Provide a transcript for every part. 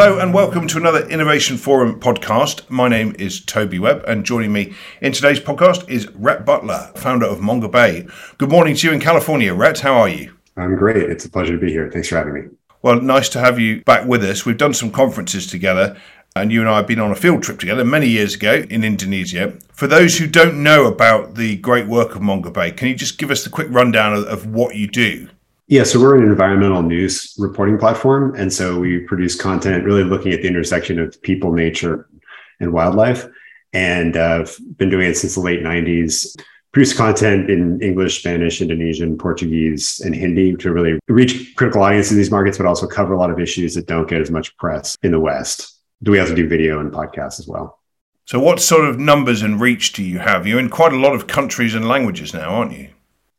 Hello and welcome to another Innovation Forum podcast. My name is Toby Webb, and joining me in today's podcast is Rhett Butler, founder of Mongabay. Good morning to you in California, Rhett. How are you? I'm great. It's a pleasure to be here. Thanks for having me. Well, nice to have you back with us. We've done some conferences together, and you and I have been on a field trip together many years ago in Indonesia. For those who don't know about the great work of Mongabay, can you just give us the quick rundown of, of what you do? Yeah, so we're an environmental news reporting platform. And so we produce content really looking at the intersection of people, nature, and wildlife. And uh, I've been doing it since the late 90s. Produce content in English, Spanish, Indonesian, Portuguese, and Hindi to really reach critical audiences in these markets, but also cover a lot of issues that don't get as much press in the West. Do we also do video and podcasts as well? So, what sort of numbers and reach do you have? You're in quite a lot of countries and languages now, aren't you?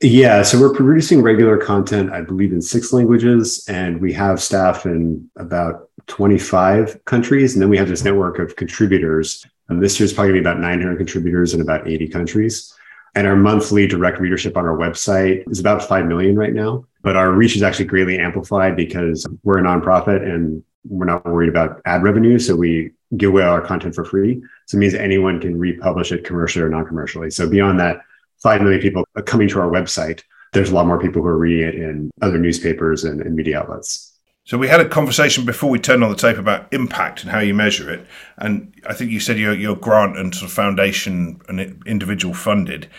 Yeah, so we're producing regular content, I believe, in six languages, and we have staff in about 25 countries. And then we have this network of contributors. And this year's probably about 900 contributors in about 80 countries. And our monthly direct readership on our website is about 5 million right now. But our reach is actually greatly amplified because we're a nonprofit and we're not worried about ad revenue. So we give away our content for free. So it means anyone can republish it commercially or non commercially. So beyond that, 5 million people coming to our website, there's a lot more people who are reading it in other newspapers and, and media outlets. So we had a conversation before we turned on the tape about impact and how you measure it, and I think you said your your grant and sort of foundation and individual funded.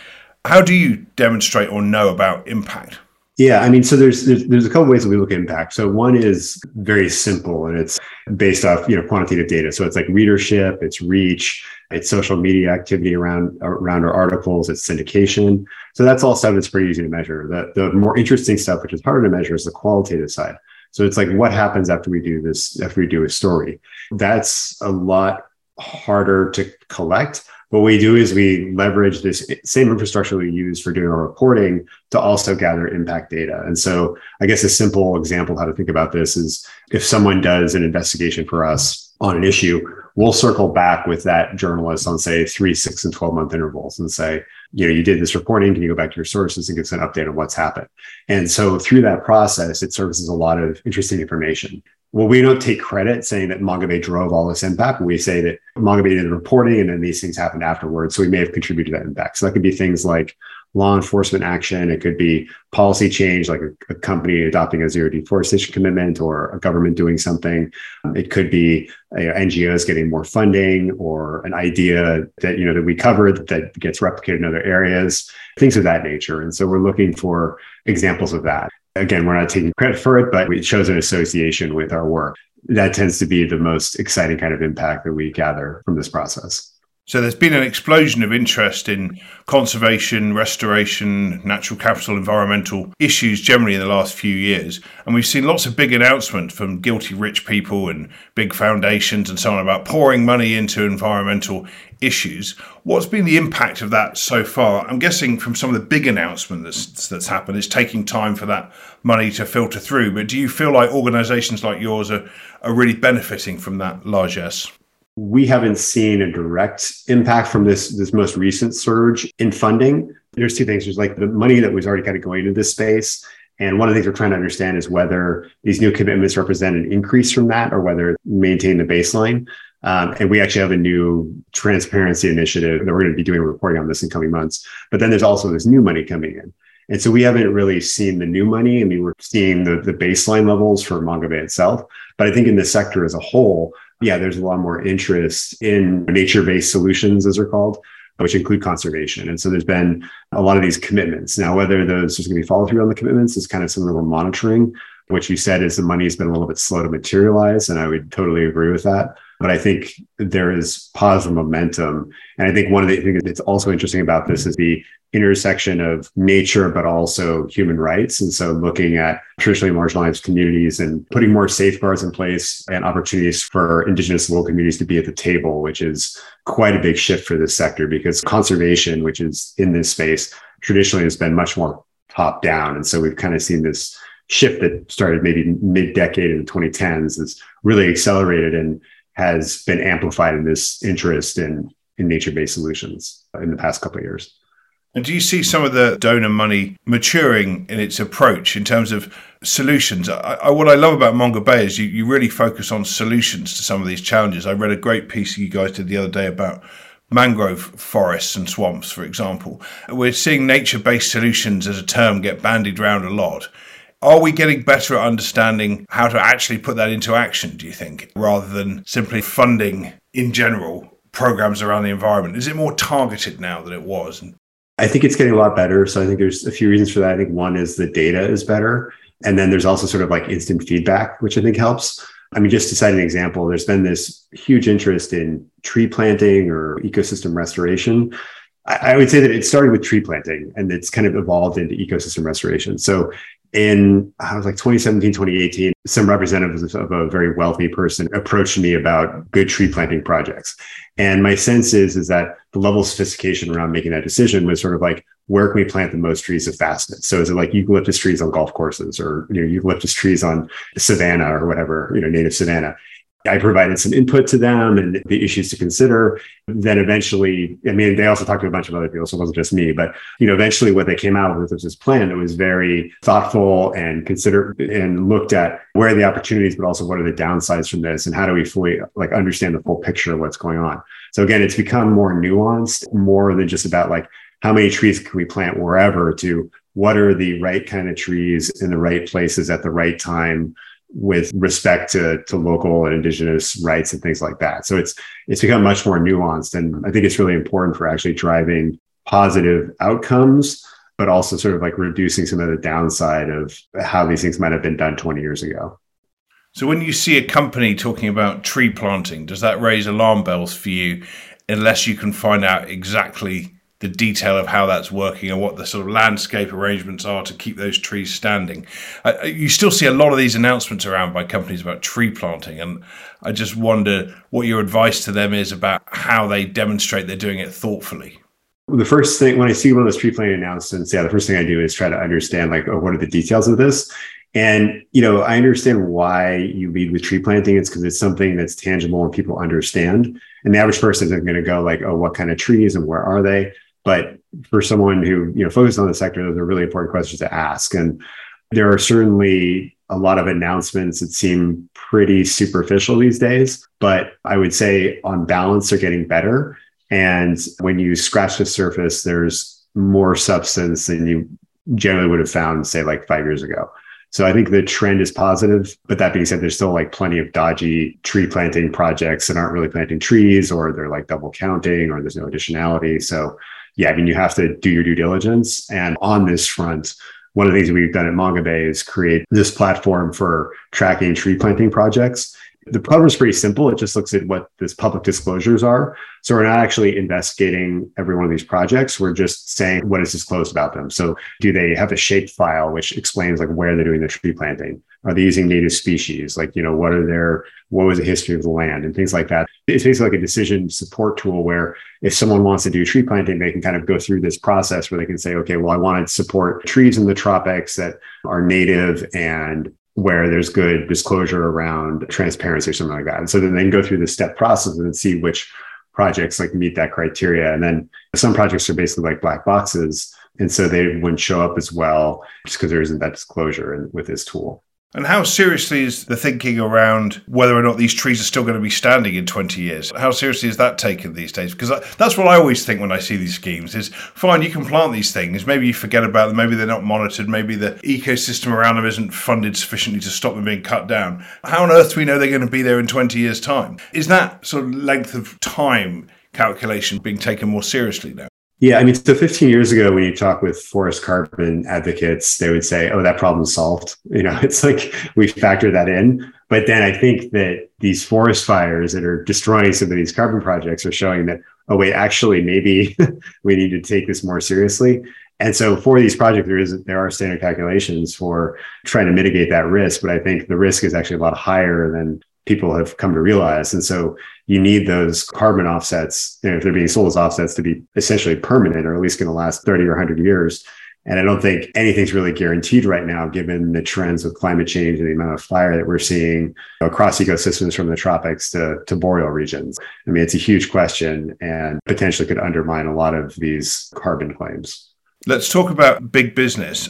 How do you demonstrate or know about impact? Yeah, I mean, so there's, there's there's a couple ways that we look at impact. So one is very simple, and it's based off you know quantitative data. So it's like readership, it's reach, it's social media activity around around our articles, it's syndication. So that's all stuff that's pretty easy to measure. The the more interesting stuff, which is harder to measure, is the qualitative side. So it's like what happens after we do this, after we do a story. That's a lot harder to collect what we do is we leverage this same infrastructure we use for doing our reporting to also gather impact data. And so I guess a simple example of how to think about this is if someone does an investigation for us on an issue, we'll circle back with that journalist on say three, six, and 12 month intervals and say, you know, you did this reporting. Can you go back to your sources and give us an update on what's happened? And so through that process, it services a lot of interesting information well, we don't take credit saying that Mongabay drove all this impact. We say that Mongabay did the reporting and then these things happened afterwards. So we may have contributed to that impact. So that could be things like law enforcement action. It could be policy change, like a, a company adopting a zero deforestation commitment or a government doing something. It could be uh, NGOs getting more funding or an idea that, you know, that we covered that gets replicated in other areas, things of that nature. And so we're looking for examples of that. Again, we're not taking credit for it, but it shows an association with our work. That tends to be the most exciting kind of impact that we gather from this process. So there's been an explosion of interest in conservation, restoration, natural capital, environmental issues generally in the last few years. And we've seen lots of big announcements from guilty rich people and big foundations and so on about pouring money into environmental issues. What's been the impact of that so far? I'm guessing from some of the big announcements that's, that's happened, it's taking time for that money to filter through. But do you feel like organizations like yours are, are really benefiting from that largesse? We haven't seen a direct impact from this this most recent surge in funding. There's two things. There's like the money that was already kind of going into this space. And one of the things we're trying to understand is whether these new commitments represent an increase from that or whether maintain the baseline. Um, and we actually have a new transparency initiative that we're going to be doing reporting on this in coming months. But then there's also this new money coming in. And so we haven't really seen the new money. I mean, we're seeing the, the baseline levels for Mongabay itself. But I think in the sector as a whole, yeah, there's a lot more interest in nature based solutions, as they're called, which include conservation. And so there's been a lot of these commitments. Now, whether those there's going to be follow through on the commitments is kind of something we're monitoring. What you said is the money has been a little bit slow to materialize. And I would totally agree with that. But I think there is positive momentum. And I think one of the things that's also interesting about this is the intersection of nature, but also human rights. And so looking at traditionally marginalized communities and putting more safeguards in place and opportunities for indigenous local communities to be at the table, which is quite a big shift for this sector because conservation, which is in this space, traditionally has been much more top down. And so we've kind of seen this shift that started maybe mid decade in the 2010s is really accelerated and has been amplified in this interest in, in nature based solutions in the past couple of years. And do you see some of the donor money maturing in its approach in terms of solutions? I, I, what I love about Mongabay is you, you really focus on solutions to some of these challenges. I read a great piece you guys did the other day about mangrove forests and swamps, for example. We're seeing nature based solutions as a term get bandied around a lot. Are we getting better at understanding how to actually put that into action, do you think, rather than simply funding in general programs around the environment? Is it more targeted now than it was? I think it's getting a lot better. So I think there's a few reasons for that. I think one is the data is better. And then there's also sort of like instant feedback, which I think helps. I mean, just to cite an example, there's been this huge interest in tree planting or ecosystem restoration. I, would say that it started with tree planting and it's kind of evolved into ecosystem restoration. So in I was like 2017, 2018, some representatives of a very wealthy person approached me about good tree planting projects. And my sense is, is that the level of sophistication around making that decision was sort of like, where can we plant the most trees the fastest? So is it like eucalyptus trees on golf courses or you know, eucalyptus trees on savanna or whatever, you know, native savanna? I provided some input to them and the issues to consider. Then eventually, I mean, they also talked to a bunch of other people, so it wasn't just me. But you know, eventually, what they came out with was this plan that was very thoughtful and considered and looked at where are the opportunities, but also what are the downsides from this, and how do we fully like understand the full picture of what's going on. So again, it's become more nuanced, more than just about like how many trees can we plant wherever to what are the right kind of trees in the right places at the right time with respect to, to local and indigenous rights and things like that. So it's it's become much more nuanced. And I think it's really important for actually driving positive outcomes, but also sort of like reducing some of the downside of how these things might have been done 20 years ago. So when you see a company talking about tree planting, does that raise alarm bells for you unless you can find out exactly the detail of how that's working and what the sort of landscape arrangements are to keep those trees standing. Uh, you still see a lot of these announcements around by companies about tree planting, and I just wonder what your advice to them is about how they demonstrate they're doing it thoughtfully. The first thing when I see one of those tree planting announcements, yeah, the first thing I do is try to understand like, oh, what are the details of this? And you know, I understand why you lead with tree planting. It's because it's something that's tangible and people understand. And the average person isn't going to go like, oh, what kind of trees and where are they? But for someone who you know focuses on the sector, those are really important questions to ask. And there are certainly a lot of announcements that seem pretty superficial these days, but I would say on balance they're getting better. And when you scratch the surface, there's more substance than you generally would have found, say, like five years ago. So I think the trend is positive. But that being said, there's still like plenty of dodgy tree planting projects that aren't really planting trees or they're like double counting or there's no additionality. So yeah, I mean, you have to do your due diligence. And on this front, one of the things we've done at Mongabay is create this platform for tracking tree planting projects. The problem is pretty simple. It just looks at what this public disclosures are. So we're not actually investigating every one of these projects. We're just saying what is disclosed about them. So do they have a shape file which explains like where they're doing the tree planting? Are they using native species? Like, you know, what are their, what was the history of the land and things like that? It's basically like a decision support tool where if someone wants to do tree planting, they can kind of go through this process where they can say, okay, well, I want to support trees in the tropics that are native and where there's good disclosure around transparency or something like that. And so then they can go through the step process and see which projects like meet that criteria. And then some projects are basically like black boxes. And so they wouldn't show up as well just because there isn't that disclosure in, with this tool. And how seriously is the thinking around whether or not these trees are still going to be standing in 20 years? How seriously is that taken these days? Because uh, that's what I always think when I see these schemes is fine, you can plant these things. Maybe you forget about them. Maybe they're not monitored. Maybe the ecosystem around them isn't funded sufficiently to stop them being cut down. How on earth do we know they're going to be there in 20 years' time? Is that sort of length of time calculation being taken more seriously now? Yeah, I mean, so 15 years ago, when you talk with forest carbon advocates, they would say, "Oh, that problem's solved." You know, it's like we factor that in. But then I think that these forest fires that are destroying some of these carbon projects are showing that, oh wait, actually, maybe we need to take this more seriously. And so for these projects, there is there are standard calculations for trying to mitigate that risk, but I think the risk is actually a lot higher than people have come to realize. And so you need those carbon offsets, you know, if they're being sold as offsets to be essentially permanent or at least going to last 30 or 100 years. And I don't think anything's really guaranteed right now, given the trends with climate change and the amount of fire that we're seeing across ecosystems from the tropics to, to boreal regions. I mean, it's a huge question and potentially could undermine a lot of these carbon claims. Let's talk about big business.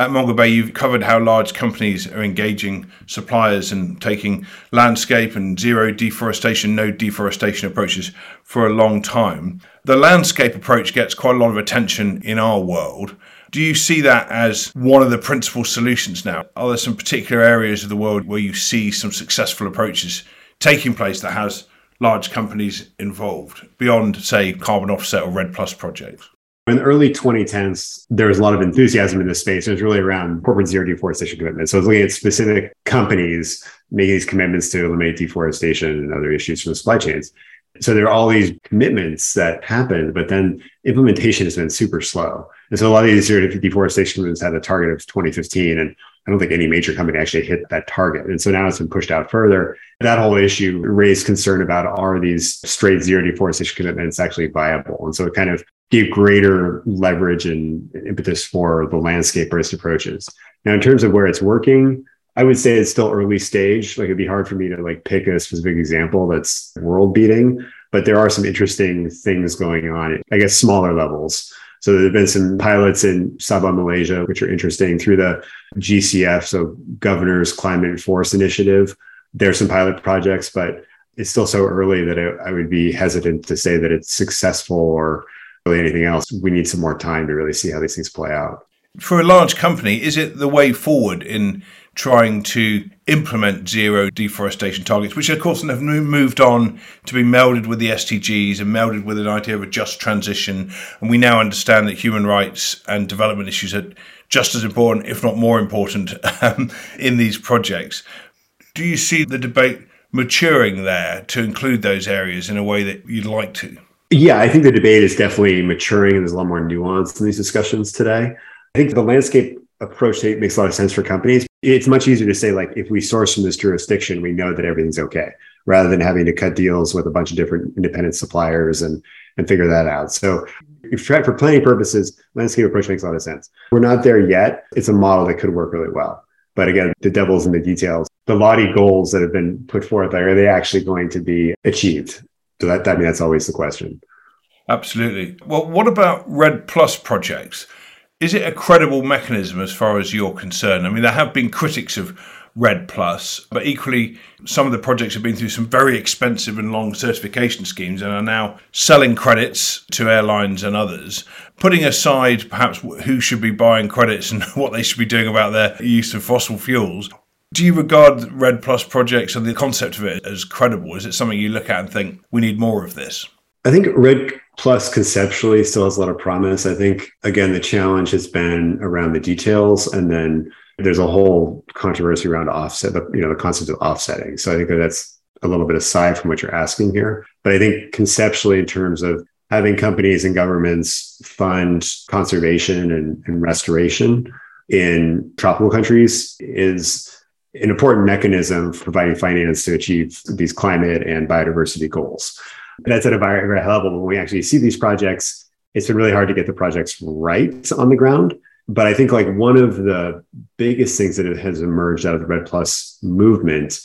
At Mongabay, you've covered how large companies are engaging suppliers and taking landscape and zero deforestation, no deforestation approaches for a long time. The landscape approach gets quite a lot of attention in our world. Do you see that as one of the principal solutions now? Are there some particular areas of the world where you see some successful approaches taking place that has large companies involved beyond, say, carbon offset or REDD Plus projects? In the early 2010s, there was a lot of enthusiasm in this space. It was really around corporate zero deforestation commitments. So I was looking at specific companies making these commitments to eliminate deforestation and other issues from the supply chains. So there are all these commitments that happened, but then implementation has been super slow. And so a lot of these zero deforestation commitments had a target of 2015, and I don't think any major company actually hit that target. And so now it's been pushed out further. That whole issue raised concern about are these straight zero deforestation commitments actually viable? And so it kind of gave greater leverage and impetus for the landscape based approaches. Now, in terms of where it's working, I would say it's still early stage. Like it'd be hard for me to like pick a specific example that's world beating, but there are some interesting things going on, I guess, smaller levels. So there have been some pilots in Sabah, Malaysia, which are interesting through the GCF, so Governor's Climate Forest Initiative. There's some pilot projects, but it's still so early that I, I would be hesitant to say that it's successful or really anything else. We need some more time to really see how these things play out. For a large company, is it the way forward in trying to implement zero deforestation targets, which of course have moved on to be melded with the SDGs and melded with an idea of a just transition? And we now understand that human rights and development issues are just as important, if not more important, um, in these projects. Do you see the debate maturing there to include those areas in a way that you'd like to? Yeah, I think the debate is definitely maturing and there's a lot more nuance in these discussions today. I think the landscape approach makes a lot of sense for companies. It's much easier to say, like, if we source from this jurisdiction, we know that everything's okay, rather than having to cut deals with a bunch of different independent suppliers and and figure that out. So if for planning purposes, landscape approach makes a lot of sense. We're not there yet. It's a model that could work really well. But again, the devil's in the details. The lofty goals that have been put forth, are they actually going to be achieved? So that, I mean, that's always the question. Absolutely. Well, what about REDD Plus projects? Is it a credible mechanism as far as you're concerned? I mean, there have been critics of REDD Plus, but equally, some of the projects have been through some very expensive and long certification schemes and are now selling credits to airlines and others. Putting aside perhaps who should be buying credits and what they should be doing about their use of fossil fuels, do you regard REDD Plus projects and the concept of it as credible? Is it something you look at and think we need more of this? I think REDD Plus conceptually still has a lot of promise. I think again the challenge has been around the details, and then there's a whole controversy around offset, the, you know, the concept of offsetting. So I think that that's a little bit aside from what you're asking here. But I think conceptually, in terms of having companies and governments fund conservation and, and restoration in tropical countries is an important mechanism for providing finance to achieve these climate and biodiversity goals. That's at a very, high level. When we actually see these projects, it's been really hard to get the projects right on the ground. But I think like one of the biggest things that has emerged out of the REDD Plus movement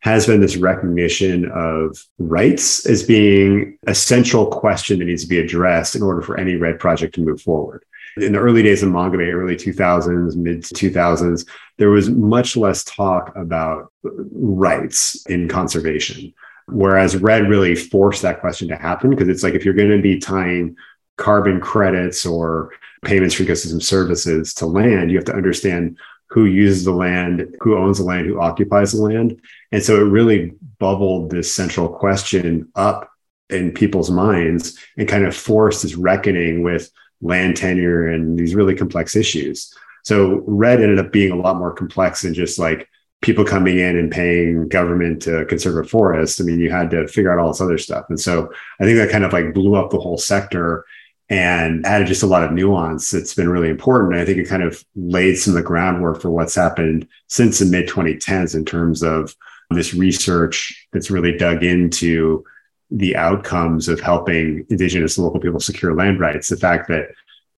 has been this recognition of rights as being a central question that needs to be addressed in order for any REDD project to move forward in the early days of Bay, early 2000s, mid 2000s, there was much less talk about rights in conservation. Whereas REDD really forced that question to happen because it's like if you're going to be tying carbon credits or payments for ecosystem services to land, you have to understand who uses the land, who owns the land, who occupies the land. And so it really bubbled this central question up in people's minds and kind of forced this reckoning with land tenure and these really complex issues. So REDD ended up being a lot more complex than just like people coming in and paying government to conserve a forest. I mean, you had to figure out all this other stuff. And so I think that kind of like blew up the whole sector and added just a lot of nuance that's been really important. And I think it kind of laid some of the groundwork for what's happened since the mid 2010s in terms of this research that's really dug into the outcomes of helping indigenous and local people secure land rights. The fact that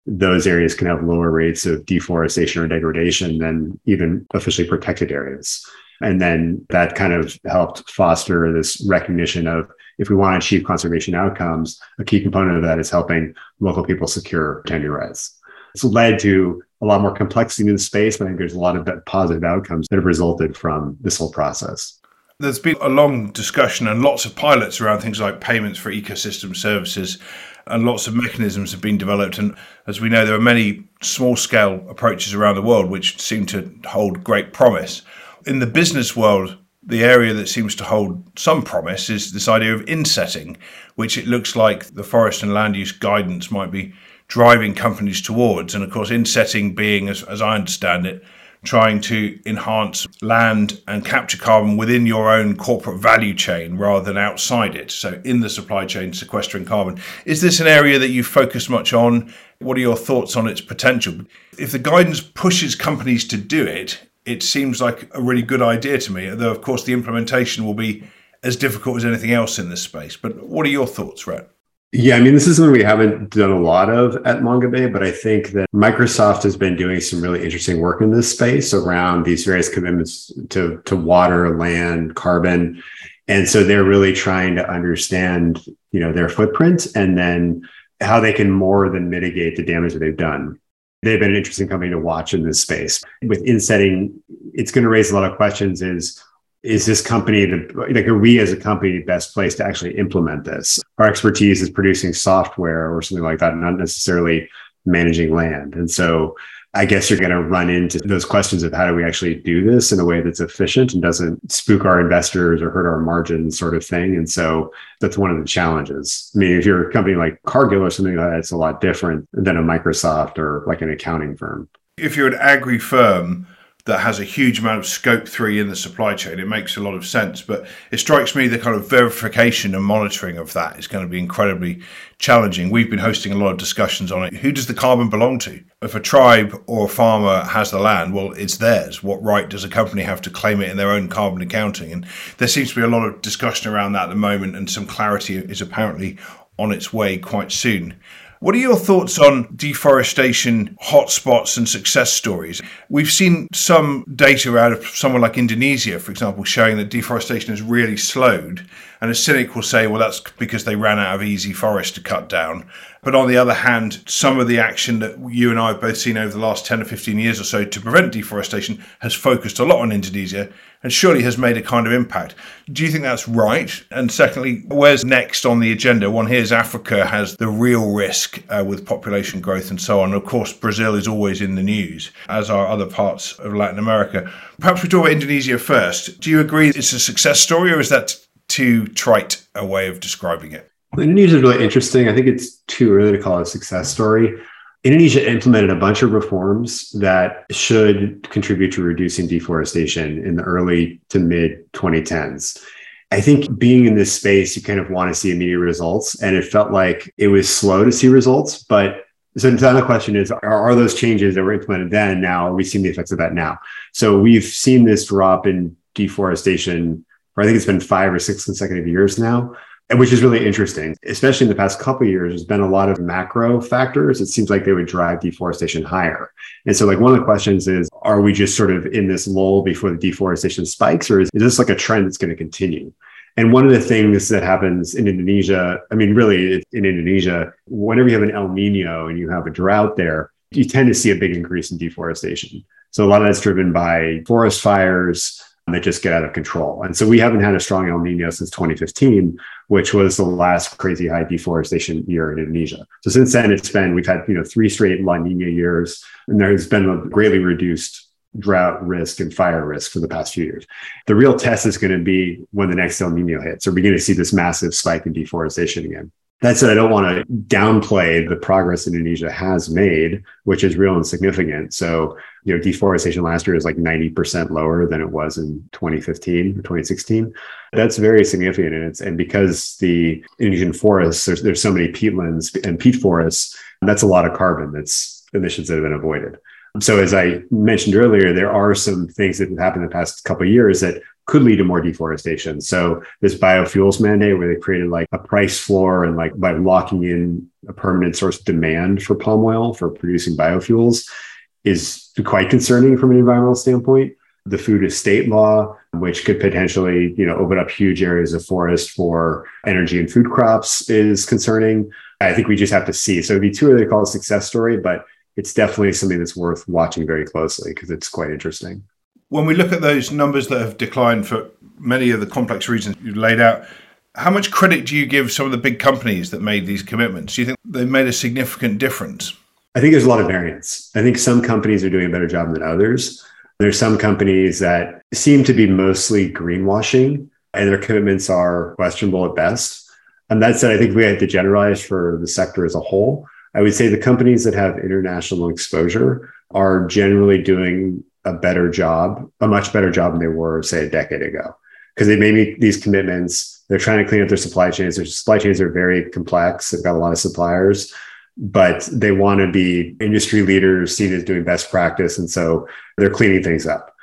those areas can have lower rates of deforestation or degradation than even officially protected areas. And then that kind of helped foster this recognition of if we want to achieve conservation outcomes, a key component of that is helping local people secure tenure rights. It's led to a lot more complexity in the space, but I think there's a lot of positive outcomes that have resulted from this whole process. There's been a long discussion and lots of pilots around things like payments for ecosystem services, and lots of mechanisms have been developed. And as we know, there are many small scale approaches around the world which seem to hold great promise. In the business world, the area that seems to hold some promise is this idea of insetting, which it looks like the forest and land use guidance might be driving companies towards. And of course, insetting being, as, as I understand it, trying to enhance land and capture carbon within your own corporate value chain rather than outside it. So, in the supply chain, sequestering carbon. Is this an area that you focus much on? What are your thoughts on its potential? If the guidance pushes companies to do it, it seems like a really good idea to me. Though, of course, the implementation will be as difficult as anything else in this space. But what are your thoughts, Rhett? Yeah, I mean, this is something we haven't done a lot of at Mongabay, but I think that Microsoft has been doing some really interesting work in this space around these various commitments to, to water, land, carbon. And so they're really trying to understand, you know, their footprint and then how they can more than mitigate the damage that they've done. They've been an interesting company to watch in this space. With insetting, it's going to raise a lot of questions is is this company the like are we as a company the best place to actually implement this? Our expertise is producing software or something like that not necessarily managing land. And so i guess you're going to run into those questions of how do we actually do this in a way that's efficient and doesn't spook our investors or hurt our margins sort of thing. And so that's one of the challenges. I mean if you're a company like cargill or something like that it's a lot different than a microsoft or like an accounting firm. If you're an agri firm that has a huge amount of scope three in the supply chain. It makes a lot of sense, but it strikes me the kind of verification and monitoring of that is going to be incredibly challenging. We've been hosting a lot of discussions on it. Who does the carbon belong to? If a tribe or a farmer has the land, well, it's theirs. What right does a company have to claim it in their own carbon accounting? And there seems to be a lot of discussion around that at the moment, and some clarity is apparently on its way quite soon. What are your thoughts on deforestation hotspots and success stories? We've seen some data out of someone like Indonesia, for example, showing that deforestation has really slowed. And a cynic will say, well, that's because they ran out of easy forest to cut down. But on the other hand, some of the action that you and I have both seen over the last 10 or 15 years or so to prevent deforestation has focused a lot on Indonesia and surely has made a kind of impact. Do you think that's right? And secondly, where's next on the agenda? One hears Africa has the real risk uh, with population growth and so on. Of course, Brazil is always in the news, as are other parts of Latin America. Perhaps we talk about Indonesia first. Do you agree it's a success story or is that too trite a way of describing it? Indonesia is really interesting. I think it's too early to call it a success story. Indonesia implemented a bunch of reforms that should contribute to reducing deforestation in the early to mid 2010s. I think being in this space, you kind of want to see immediate results. And it felt like it was slow to see results. But so now the question is are, are those changes that were implemented then now? Are we seeing the effects of that now? So we've seen this drop in deforestation for I think it's been five or six consecutive years now which is really interesting, especially in the past couple years. There's been a lot of macro factors. It seems like they would drive deforestation higher. And so, like, one of the questions is are we just sort of in this lull before the deforestation spikes, or is, is this like a trend that's going to continue? And one of the things that happens in Indonesia, I mean, really in Indonesia, whenever you have an El Nino and you have a drought there, you tend to see a big increase in deforestation. So, a lot of that's driven by forest fires that just get out of control. And so we haven't had a strong El Nino since 2015, which was the last crazy high deforestation year in Indonesia. So since then, it's been, we've had, you know, three straight La Nina years, and there's been a greatly reduced drought risk and fire risk for the past few years. The real test is going to be when the next El Nino hits. Are we going to see this massive spike in deforestation again? That said, I don't want to downplay the progress Indonesia has made, which is real and significant. So, you know, deforestation last year is like 90% lower than it was in 2015 or 2016. That's very significant. And it's, and because the Indonesian forests, there's, there's so many peatlands and peat forests, that's a lot of carbon that's emissions that have been avoided. So as I mentioned earlier, there are some things that have happened in the past couple of years that could lead to more deforestation. So this biofuels mandate where they created like a price floor and like by locking in a permanent source demand for palm oil for producing biofuels is quite concerning from an environmental standpoint. The food estate law, which could potentially, you know, open up huge areas of forest for energy and food crops is concerning. I think we just have to see. So it'd be too early to call a success story, but it's definitely something that's worth watching very closely because it's quite interesting. When we look at those numbers that have declined for many of the complex reasons you laid out, how much credit do you give some of the big companies that made these commitments? Do you think they made a significant difference? I think there's a lot of variance. I think some companies are doing a better job than others. There's some companies that seem to be mostly greenwashing and their commitments are questionable at best. And that said, I think we have to generalize for the sector as a whole. I would say the companies that have international exposure are generally doing a better job, a much better job than they were, say, a decade ago. Because they made these commitments. They're trying to clean up their supply chains. Their supply chains are very complex. They've got a lot of suppliers, but they want to be industry leaders seen as doing best practice. And so they're cleaning things up.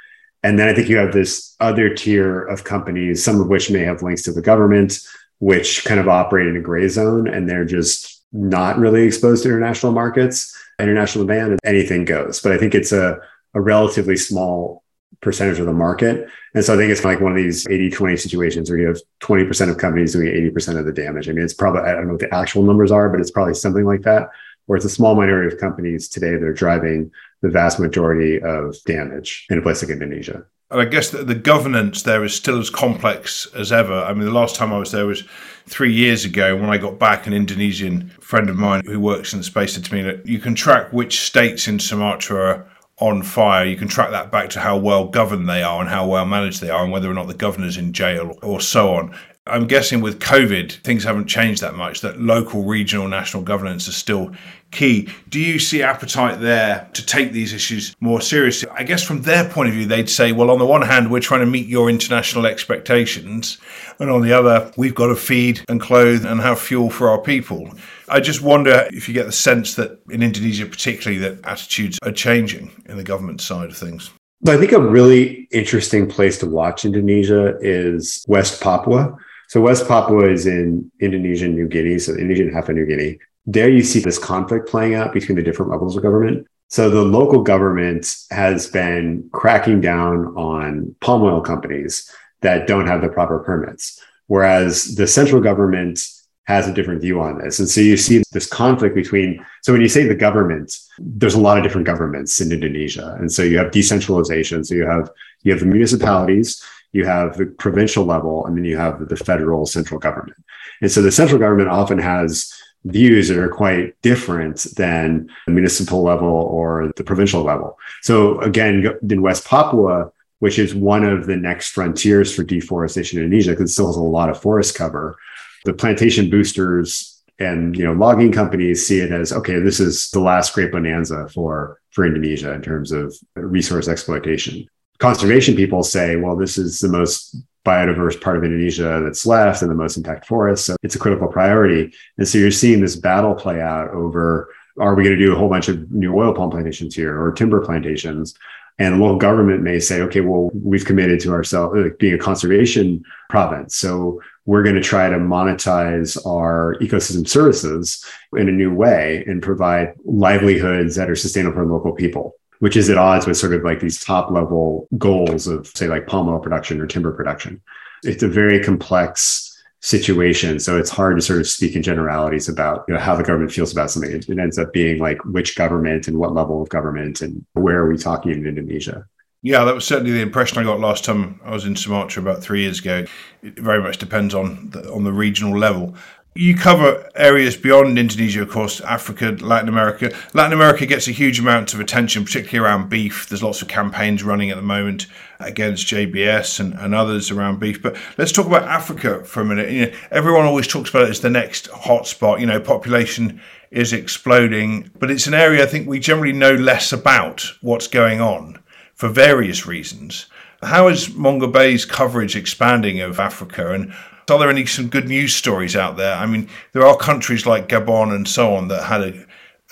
And then I think you have this other tier of companies, some of which may have links to the government, which kind of operate in a gray zone and they're just not really exposed to international markets, international demand, and anything goes. But I think it's a, a relatively small percentage of the market. And so I think it's like one of these 80 20 situations where you have 20% of companies doing 80% of the damage. I mean, it's probably, I don't know what the actual numbers are, but it's probably something like that, where it's a small minority of companies today that are driving the vast majority of damage in a place like Indonesia. And I guess that the governance there is still as complex as ever. I mean, the last time I was there was three years ago. When I got back, an Indonesian friend of mine who works in the space said to me that you can track which states in Sumatra on fire. You can track that back to how well governed they are and how well managed they are, and whether or not the governor's in jail or so on. I'm guessing with COVID, things haven't changed that much, that local, regional, national governance is still key. Do you see appetite there to take these issues more seriously? I guess from their point of view, they'd say, well, on the one hand, we're trying to meet your international expectations. And on the other, we've got to feed and clothe and have fuel for our people. I just wonder if you get the sense that in Indonesia, particularly, that attitudes are changing in the government side of things. I think a really interesting place to watch Indonesia is West Papua. So West Papua is in Indonesian New Guinea, so Indonesian half of New Guinea. There you see this conflict playing out between the different levels of government. So the local government has been cracking down on palm oil companies that don't have the proper permits, whereas the central government has a different view on this. And so you see this conflict between, so when you say the government, there's a lot of different governments in Indonesia. And so you have decentralization. So you have, you have the municipalities, you have the provincial level, and then you have the federal central government. And so the central government often has views that are quite different than the municipal level or the provincial level. So again, in West Papua, which is one of the next frontiers for deforestation in Indonesia, because it still has a lot of forest cover, the plantation boosters and you know logging companies see it as okay, this is the last great bonanza for for Indonesia in terms of resource exploitation conservation people say, well, this is the most biodiverse part of Indonesia that's left and the most intact forest. So it's a critical priority. And so you're seeing this battle play out over are we going to do a whole bunch of new oil palm plantations here or timber plantations? And local government may say, okay, well, we've committed to ourselves like being a conservation province. So we're going to try to monetize our ecosystem services in a new way and provide livelihoods that are sustainable for local people which is at odds with sort of like these top level goals of say like palm oil production or timber production. It's a very complex situation. So it's hard to sort of speak in generalities about you know, how the government feels about something. It, it ends up being like which government and what level of government and where are we talking in Indonesia. Yeah, that was certainly the impression I got last time I was in Sumatra about three years ago. It very much depends on the, on the regional level. You cover areas beyond Indonesia, of course, Africa, Latin America. Latin America gets a huge amount of attention, particularly around beef. There's lots of campaigns running at the moment against JBS and, and others around beef. But let's talk about Africa for a minute. You know, everyone always talks about it as the next hotspot. You know, population is exploding, but it's an area I think we generally know less about what's going on for various reasons. How is Mongabay's coverage expanding of Africa and are there any some good news stories out there? I mean, there are countries like Gabon and so on that had a,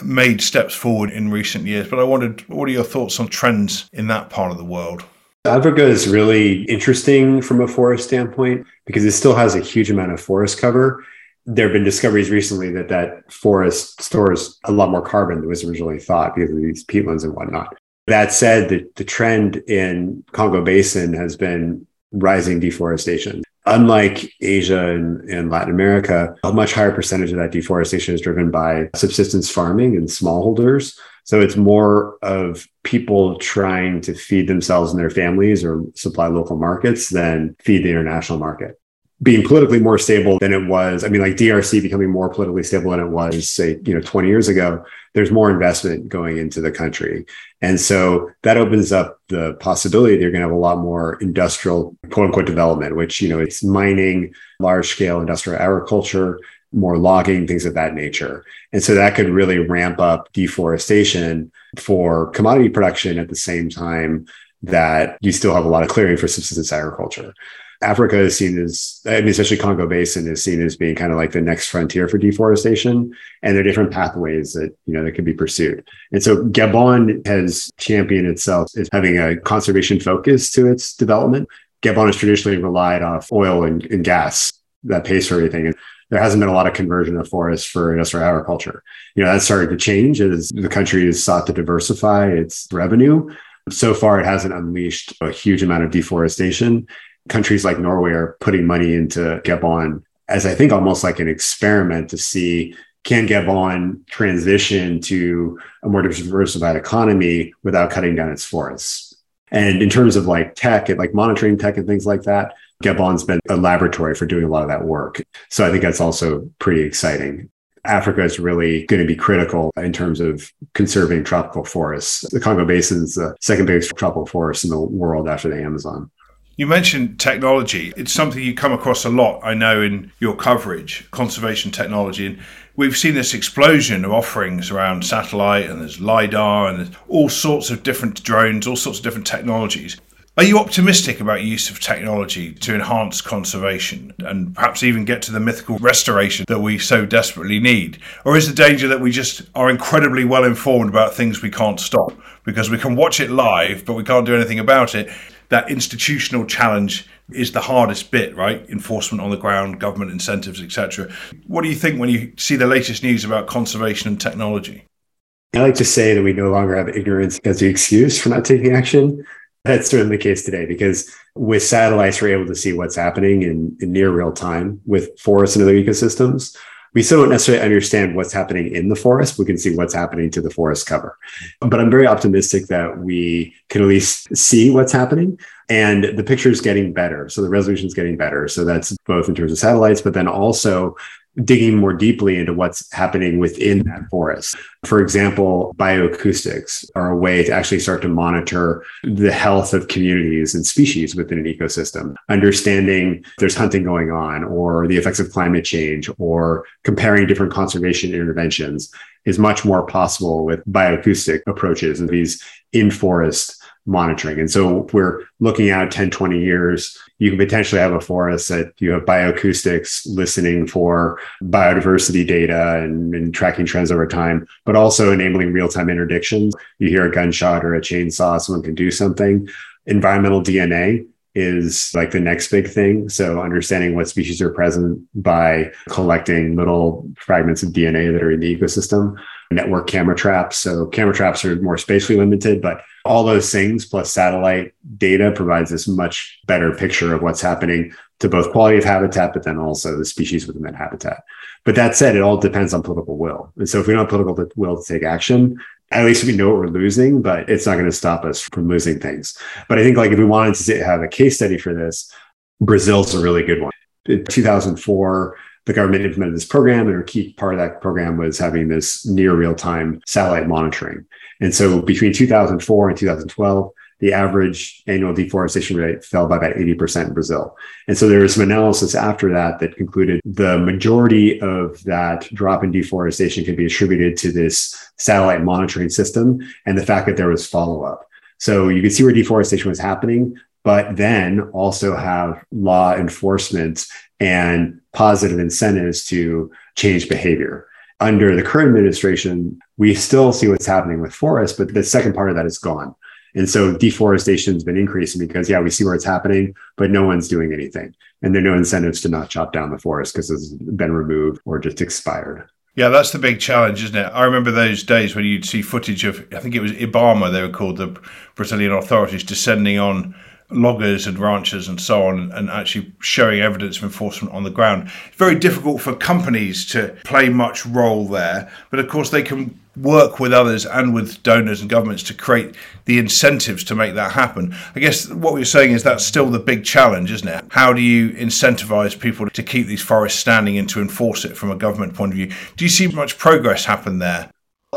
made steps forward in recent years, but I wondered what are your thoughts on trends in that part of the world? Africa is really interesting from a forest standpoint because it still has a huge amount of forest cover. There have been discoveries recently that that forest stores a lot more carbon than was originally thought because of these peatlands and whatnot. That said, the, the trend in Congo Basin has been rising deforestation. Unlike Asia and, and, Latin America, a much higher percentage of that deforestation is driven by subsistence farming and smallholders. So it's more of people trying to feed themselves and their families or supply local markets than feed the international market. Being politically more stable than it was, I mean, like DRC becoming more politically stable than it was, say, you know, 20 years ago, there's more investment going into the country. And so that opens up the possibility that you're going to have a lot more industrial, quote unquote, development, which, you know, it's mining, large scale industrial agriculture, more logging, things of that nature. And so that could really ramp up deforestation for commodity production at the same time that you still have a lot of clearing for subsistence agriculture. Africa is seen as, I mean, especially Congo Basin is seen as being kind of like the next frontier for deforestation. And there are different pathways that, you know, that could be pursued. And so Gabon has championed itself as having a conservation focus to its development. Gabon has traditionally relied on oil and, and gas that pays for everything. And there hasn't been a lot of conversion of forests for industrial agriculture. You know, that's starting to change as the country has sought to diversify its revenue. So far, it hasn't unleashed a huge amount of deforestation. Countries like Norway are putting money into Gabon as I think almost like an experiment to see can Gabon transition to a more diversified economy without cutting down its forests. And in terms of like tech like monitoring tech and things like that, Gabon's been a laboratory for doing a lot of that work. So I think that's also pretty exciting. Africa is really going to be critical in terms of conserving tropical forests. The Congo Basin is the second biggest tropical forest in the world after the Amazon. You mentioned technology. It's something you come across a lot, I know, in your coverage, conservation technology. And we've seen this explosion of offerings around satellite, and there's LIDAR, and there's all sorts of different drones, all sorts of different technologies. Are you optimistic about use of technology to enhance conservation and perhaps even get to the mythical restoration that we so desperately need? Or is the danger that we just are incredibly well informed about things we can't stop because we can watch it live, but we can't do anything about it? That institutional challenge is the hardest bit, right? Enforcement on the ground, government incentives, etc. What do you think when you see the latest news about conservation and technology? I like to say that we no longer have ignorance as the excuse for not taking action. That's certainly the case today because with satellites, we're able to see what's happening in, in near real time with forests and other ecosystems. We still don't necessarily understand what's happening in the forest. We can see what's happening to the forest cover. But I'm very optimistic that we can at least see what's happening. And the picture is getting better. So the resolution is getting better. So that's both in terms of satellites, but then also digging more deeply into what's happening within that forest. For example, bioacoustics are a way to actually start to monitor the health of communities and species within an ecosystem, understanding there's hunting going on or the effects of climate change or comparing different conservation interventions is much more possible with bioacoustic approaches and these in forest monitoring. And so we're looking at 10, 20 years, you can potentially have a forest that you have bioacoustics listening for biodiversity data and, and tracking trends over time, but also enabling real-time interdictions. You hear a gunshot or a chainsaw, someone can do something. Environmental DNA is like the next big thing. So understanding what species are present by collecting little fragments of DNA that are in the ecosystem network camera traps. So camera traps are more spatially limited, but all those things plus satellite data provides this much better picture of what's happening to both quality of habitat, but then also the species within that habitat. But that said, it all depends on political will. And so if we don't have political will to take action, at least we know what we're losing, but it's not going to stop us from losing things. But I think like if we wanted to have a case study for this, Brazil's a really good one. In 2004, the government implemented this program, and a key part of that program was having this near real time satellite monitoring. And so between 2004 and 2012, the average annual deforestation rate fell by about 80% in Brazil. And so there was some analysis after that that concluded the majority of that drop in deforestation can be attributed to this satellite monitoring system and the fact that there was follow up. So you could see where deforestation was happening, but then also have law enforcement and positive incentives to change behavior. Under the current administration, we still see what's happening with forests, but the second part of that is gone. And so deforestation has been increasing because, yeah, we see where it's happening, but no one's doing anything. And there are no incentives to not chop down the forest because it's been removed or just expired. Yeah, that's the big challenge, isn't it? I remember those days when you'd see footage of, I think it was Ibama, they were called, the Brazilian authorities descending on loggers and ranchers and so on and actually showing evidence of enforcement on the ground. It's very difficult for companies to play much role there, but of course they can work with others and with donors and governments to create the incentives to make that happen. I guess what you're saying is that's still the big challenge, isn't it? How do you incentivize people to keep these forests standing and to enforce it from a government point of view? Do you see much progress happen there?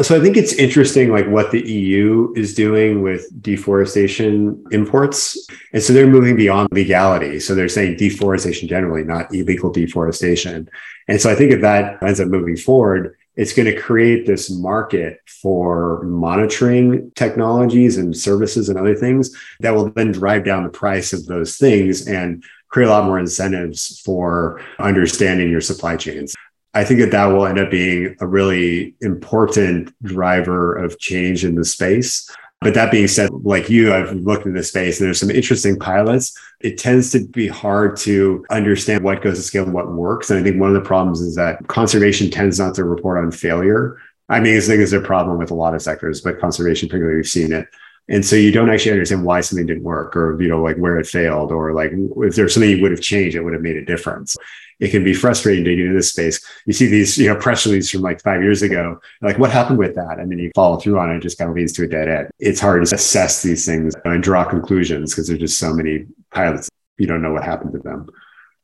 So I think it's interesting, like what the EU is doing with deforestation imports. And so they're moving beyond legality. So they're saying deforestation generally, not illegal deforestation. And so I think if that ends up moving forward, it's going to create this market for monitoring technologies and services and other things that will then drive down the price of those things and create a lot more incentives for understanding your supply chains. I think that that will end up being a really important driver of change in the space. But that being said, like you, I've looked in this space and there's some interesting pilots. It tends to be hard to understand what goes to scale and what works. And I think one of the problems is that conservation tends not to report on failure. I mean, I think is a problem with a lot of sectors, but conservation, particularly, we've seen it. And so you don't actually understand why something didn't work or, you know, like where it failed or like if there's something you would have changed, it would have made a difference it can be frustrating to get into this space. You see these, you know, press releases from like five years ago, like what happened with that? And then you follow through on it, it just kind of leads to a dead end. It's hard to assess these things and draw conclusions because there's just so many pilots. You don't know what happened to them.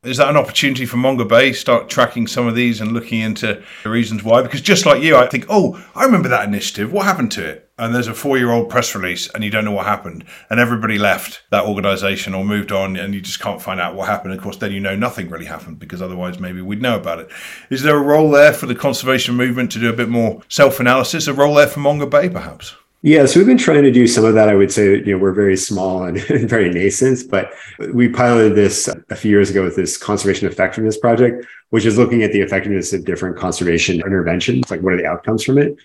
Is that an opportunity for Mongabay start tracking some of these and looking into the reasons why? Because just like you, I think, oh, I remember that initiative. What happened to it? And there's a four-year-old press release, and you don't know what happened, and everybody left that organisation or moved on, and you just can't find out what happened. Of course, then you know nothing really happened because otherwise maybe we'd know about it. Is there a role there for the conservation movement to do a bit more self-analysis? A role there for Mongabay, perhaps? Yeah, so we've been trying to do some of that. I would say, you know, we're very small and very nascent, but we piloted this a few years ago with this conservation effectiveness project, which is looking at the effectiveness of different conservation interventions, like what are the outcomes from it.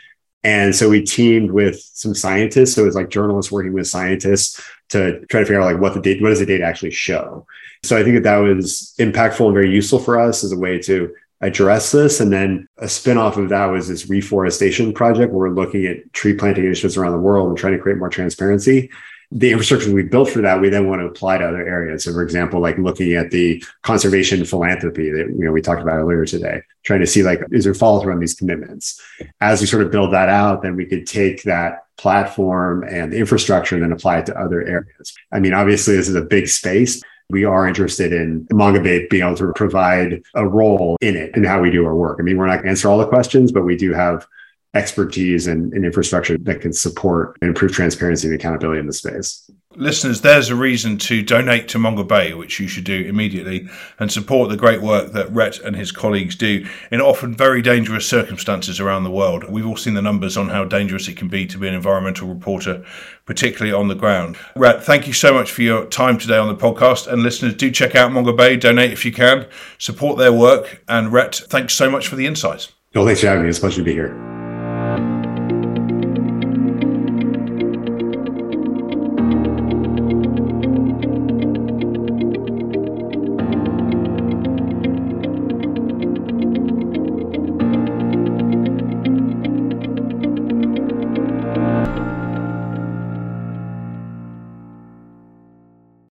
And so we teamed with some scientists. So it was like journalists working with scientists to try to figure out like what the data, what does the data actually show? So I think that that was impactful and very useful for us as a way to address this. And then a spinoff of that was this reforestation project where we're looking at tree planting initiatives around the world and trying to create more transparency. The infrastructure we built for that, we then want to apply to other areas. So, for example, like looking at the conservation philanthropy that you know we talked about earlier today, trying to see like is there follow through on these commitments. As we sort of build that out, then we could take that platform and the infrastructure and then apply it to other areas. I mean, obviously, this is a big space we are interested in Mongabay being able to provide a role in it and how we do our work. I mean, we're not going to answer all the questions, but we do have expertise and, and infrastructure that can support and improve transparency and accountability in the space listeners, there's a reason to donate to Mongabay, which you should do immediately, and support the great work that Rhett and his colleagues do in often very dangerous circumstances around the world. We've all seen the numbers on how dangerous it can be to be an environmental reporter, particularly on the ground. Rhett, thank you so much for your time today on the podcast. And listeners, do check out Mongabay, donate if you can, support their work. And Rhett, thanks so much for the insights. No, thanks for having me. It's a pleasure to be here.